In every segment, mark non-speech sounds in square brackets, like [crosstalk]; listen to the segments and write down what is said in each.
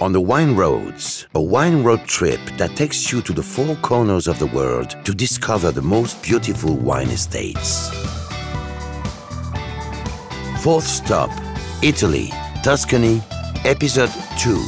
On the Wine Roads, a wine road trip that takes you to the four corners of the world to discover the most beautiful wine estates. Fourth stop, Italy, Tuscany, Episode 2.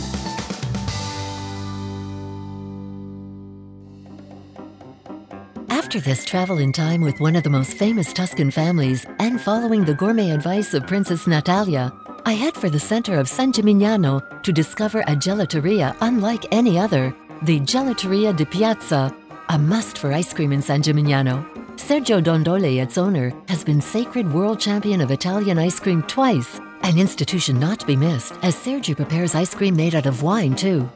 After this travel in time with one of the most famous Tuscan families and following the gourmet advice of Princess Natalia, I head for the center of San Gimignano to discover a gelateria unlike any other, the Gelateria di Piazza, a must for ice cream in San Gimignano. Sergio Dondoli, its owner, has been sacred world champion of Italian ice cream twice, an institution not to be missed, as Sergio prepares ice cream made out of wine too.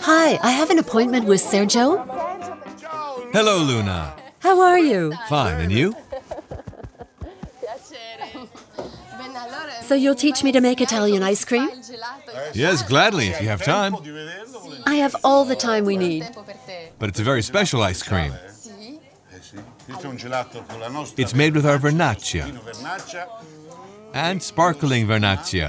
Hi, I have an appointment with Sergio. Hello, Luna. How are you? Fine, and you? So you'll teach me to make Italian ice cream? Yes, gladly, if you have time. I have all the time we need. But it's a very special ice cream. It's made with our vernaccia and sparkling vernaccia.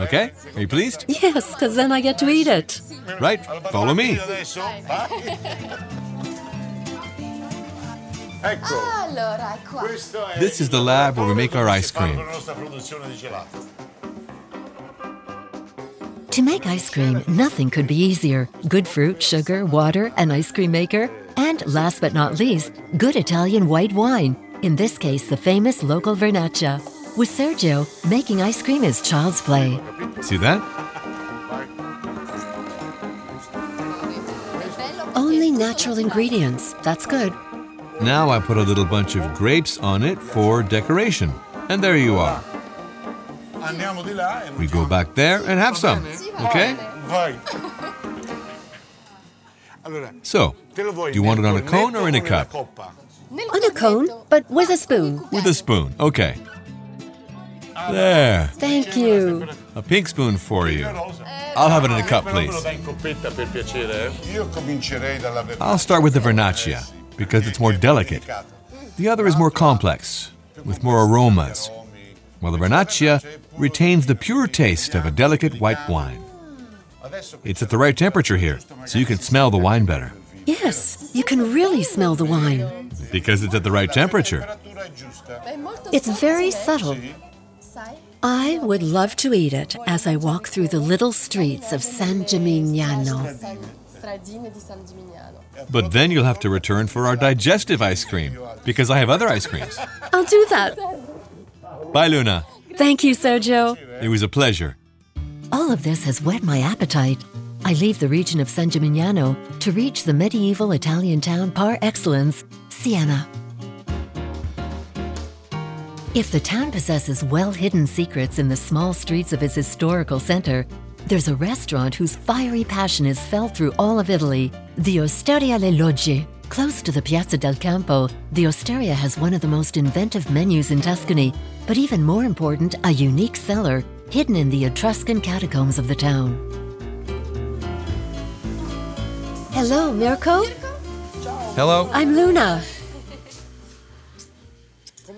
Okay? Are you pleased? Yes, because then I get to eat it. Right, follow me. This is the lab where we make our ice cream. To make ice cream, nothing could be easier. Good fruit, sugar, water, an ice cream maker, and last but not least, good Italian white wine. In this case, the famous local Vernaccia. With Sergio, making ice cream is child's play. See that? Only natural ingredients. That's good. Now I put a little bunch of grapes on it for decoration. And there you are. We go back there and have some. Okay? So, do you want it on a cone or in a cup? On a cone, but with a spoon. With a spoon. Okay. There. Thank you. A pink spoon for you. I'll have it in a cup, please. I'll start with the Vernaccia because it's more delicate. The other is more complex, with more aromas, while the Vernaccia retains the pure taste of a delicate white wine. It's at the right temperature here, so you can smell the wine better. Yes, you can really smell the wine. Because it's at the right temperature. It's very subtle. I would love to eat it as I walk through the little streets of San Gimignano. But then you'll have to return for our digestive ice cream, because I have other ice creams. I'll do that. Bye, Luna. Thank you, Sergio. It was a pleasure. All of this has whet my appetite. I leave the region of San Gimignano to reach the medieval Italian town par excellence, Siena. If the town possesses well hidden secrets in the small streets of its historical center, there's a restaurant whose fiery passion is felt through all of Italy, the Osteria Le Logge. Close to the Piazza del Campo, the Osteria has one of the most inventive menus in Tuscany, but even more important, a unique cellar hidden in the Etruscan catacombs of the town. Hello, Mirko. Hello, I'm Luna.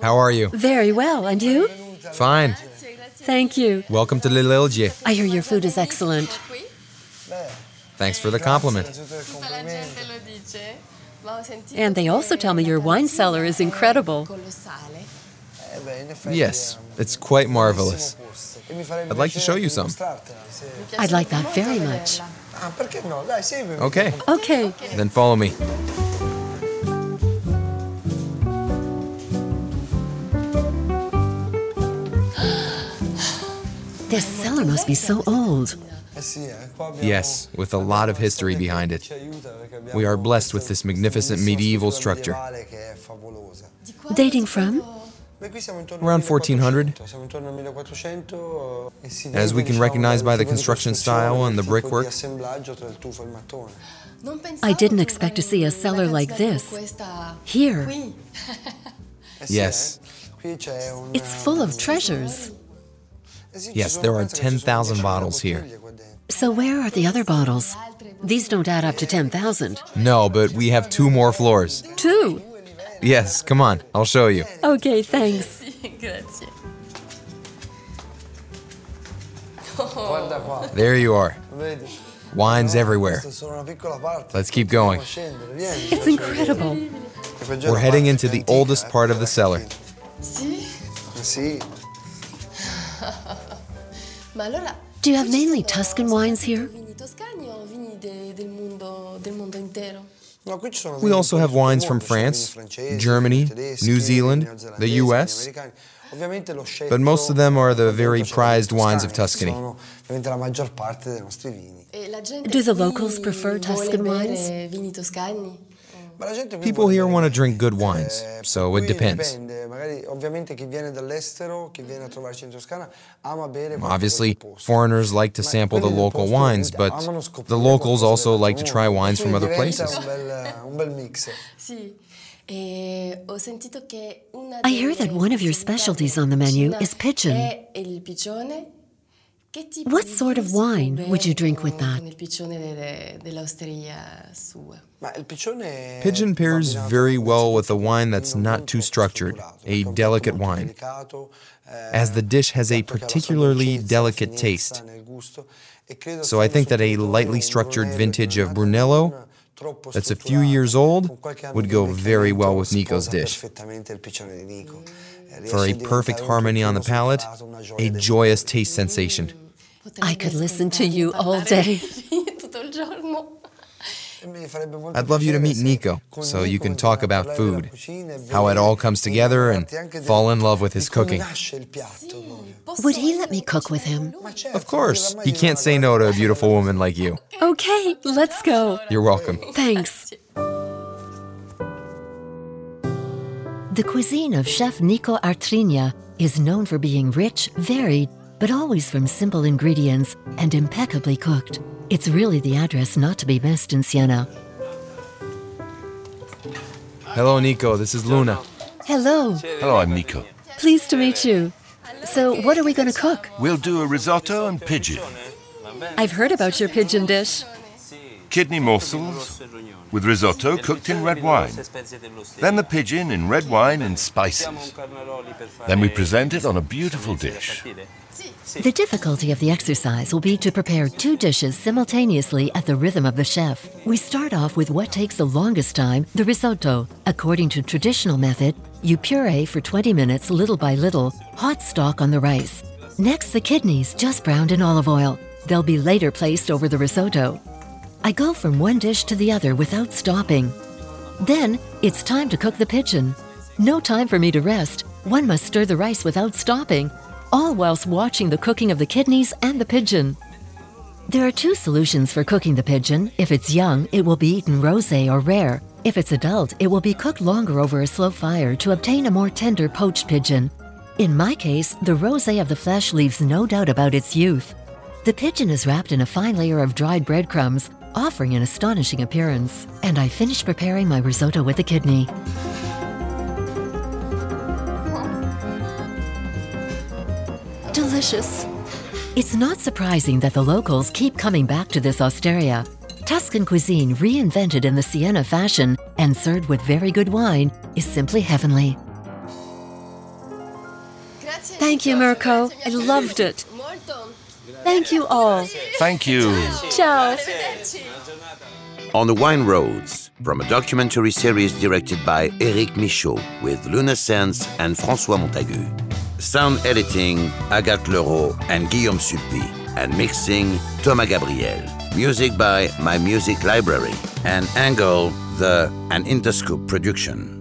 how are you? Very well, and you? Fine. Thank you. Welcome to Le Logge. I hear your food is excellent. Thanks for the compliment. And they also tell me your wine cellar is incredible. Yes, it's quite marvelous. I'd like to show you some. I'd like that very much. Okay, Okay. then follow me. This cellar must be so old. Yes, with a lot of history behind it. We are blessed with this magnificent medieval structure. Dating from? Around 1400. As we can recognize by the construction style and the brickwork. I didn't expect to see a cellar like this. Here. Yes. It's full of treasures. Yes, there are 10,000 bottles here. So where are the other bottles? These don't add up to 10,000. No, but we have two more floors. Two. Yes, come on, I'll show you. Okay, thanks. [laughs] Oh. There you are. Wines everywhere. Let's keep going. It's incredible. We're heading into the oldest part of the cellar. Do you have mainly Tuscan wines here? We also have wines from France, Germany, New Zealand, the US, but most of them are the very prized wines of Tuscany. Do the locals prefer Tuscan wines? People here want to drink good wines, so it depends. Obviously, foreigners like to sample the local wines, but the locals also like to try wines from other places. I hear that one of your specialties on the menu is pigeon. What sort of wine would you drink with that? Pigeon pairs very well with a wine that's not too structured, a delicate wine, as the dish has a particularly delicate taste. So I think that a lightly structured vintage of Brunello that's a few years old would go very well with Nico's dish. For a perfect harmony on the palate, a joyous taste sensation. I could listen to you all day. [laughs] I'd love you to meet Nico so you can talk about food, how it all comes together, and fall in love with his cooking. Would he let me cook with him? Of course, he can't say no to a beautiful woman like you. Okay, let's go. You're welcome. Thanks. The cuisine of Chef Nico Artrigna is known for being rich, varied, but always from simple ingredients and impeccably cooked. It's really the address not to be missed in Siena. Hello, Nico. This is Luna. Hello. Hello, I'm Nico. Pleased to meet you. So, what are we going to cook? We'll do a risotto and pigeon. I've heard about your pigeon dish. Kidney morsels with risotto cooked in red wine. Then the pigeon in red wine and spices. Then we present it on a beautiful dish. The difficulty of the exercise will be to prepare two dishes simultaneously at the rhythm of the chef. We start off with what takes the longest time, the risotto. According to traditional method, you puree for 20 minutes little by little, hot stock on the rice. Next, the kidneys just browned in olive oil. They'll be later placed over the risotto. I go from one dish to the other without stopping. Then, it's time to cook the pigeon. No time for me to rest. One must stir the rice without stopping, all whilst watching the cooking of the kidneys and the pigeon. There are two solutions for cooking the pigeon. If it's young, it will be eaten rosé or rare. If it's adult, it will be cooked longer over a slow fire to obtain a more tender poached pigeon. In my case, the rosé of the flesh leaves no doubt about its youth. The pigeon is wrapped in a fine layer of dried breadcrumbs, offering an astonishing appearance. And I finish preparing my risotto with the kidney. Delicious. It's not surprising that the locals keep coming back to this osteria. Tuscan cuisine reinvented in the Siena fashion and served with very good wine is simply heavenly. Thank you, Mirko. I loved it. Thank you all. Thank you. Ciao. On the Wine Roads, from a documentary series directed by Eric Michaud with Luna Sands and François Montagu. Sound editing, Agathe Leroux and Guillaume Sulpi. And mixing, Thomas Gabriel. Music by My Music Library. And Angle, the An Interscope production.